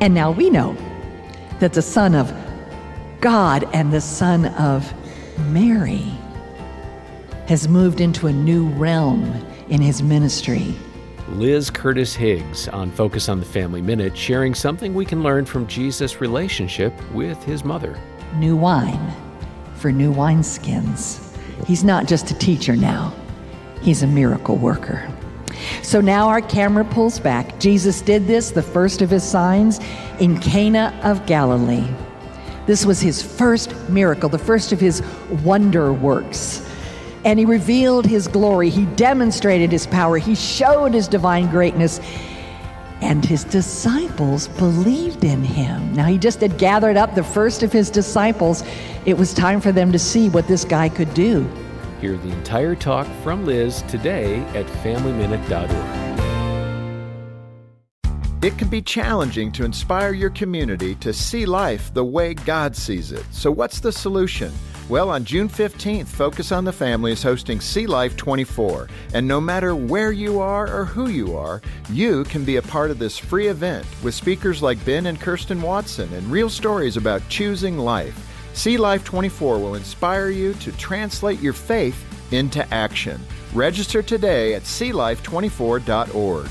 And now we know that the Son of God and the Son of Mary has moved into a new realm in his ministry. Liz Curtis Higgs on Focus on the Family Minute, sharing something we can learn from Jesus' relationship with his mother. New wine for new wineskins. He's not just a teacher now, he's a miracle worker. So now our camera pulls back. Jesus did this, the first of his signs, in Cana of Galilee. This was his first miracle, the first of his wonder works. And he revealed his glory. He demonstrated his power. He showed his divine greatness. And his disciples believed in him. Now, he just had gathered up the first of his disciples. It was time for them to see what this guy could do. Hear the entire talk from Liz today at FamilyMinute.org. It can be challenging to inspire your community to see life the way God sees it. So, what's the solution? Well, on June 15th, Focus on the Family is hosting See Life 24. And no matter where you are or who you are, you can be a part of this free event with speakers like Ben and Kirsten Watson and real stories about choosing life. See Life 24 will inspire you to translate your faith into action. Register today at seelife24.org.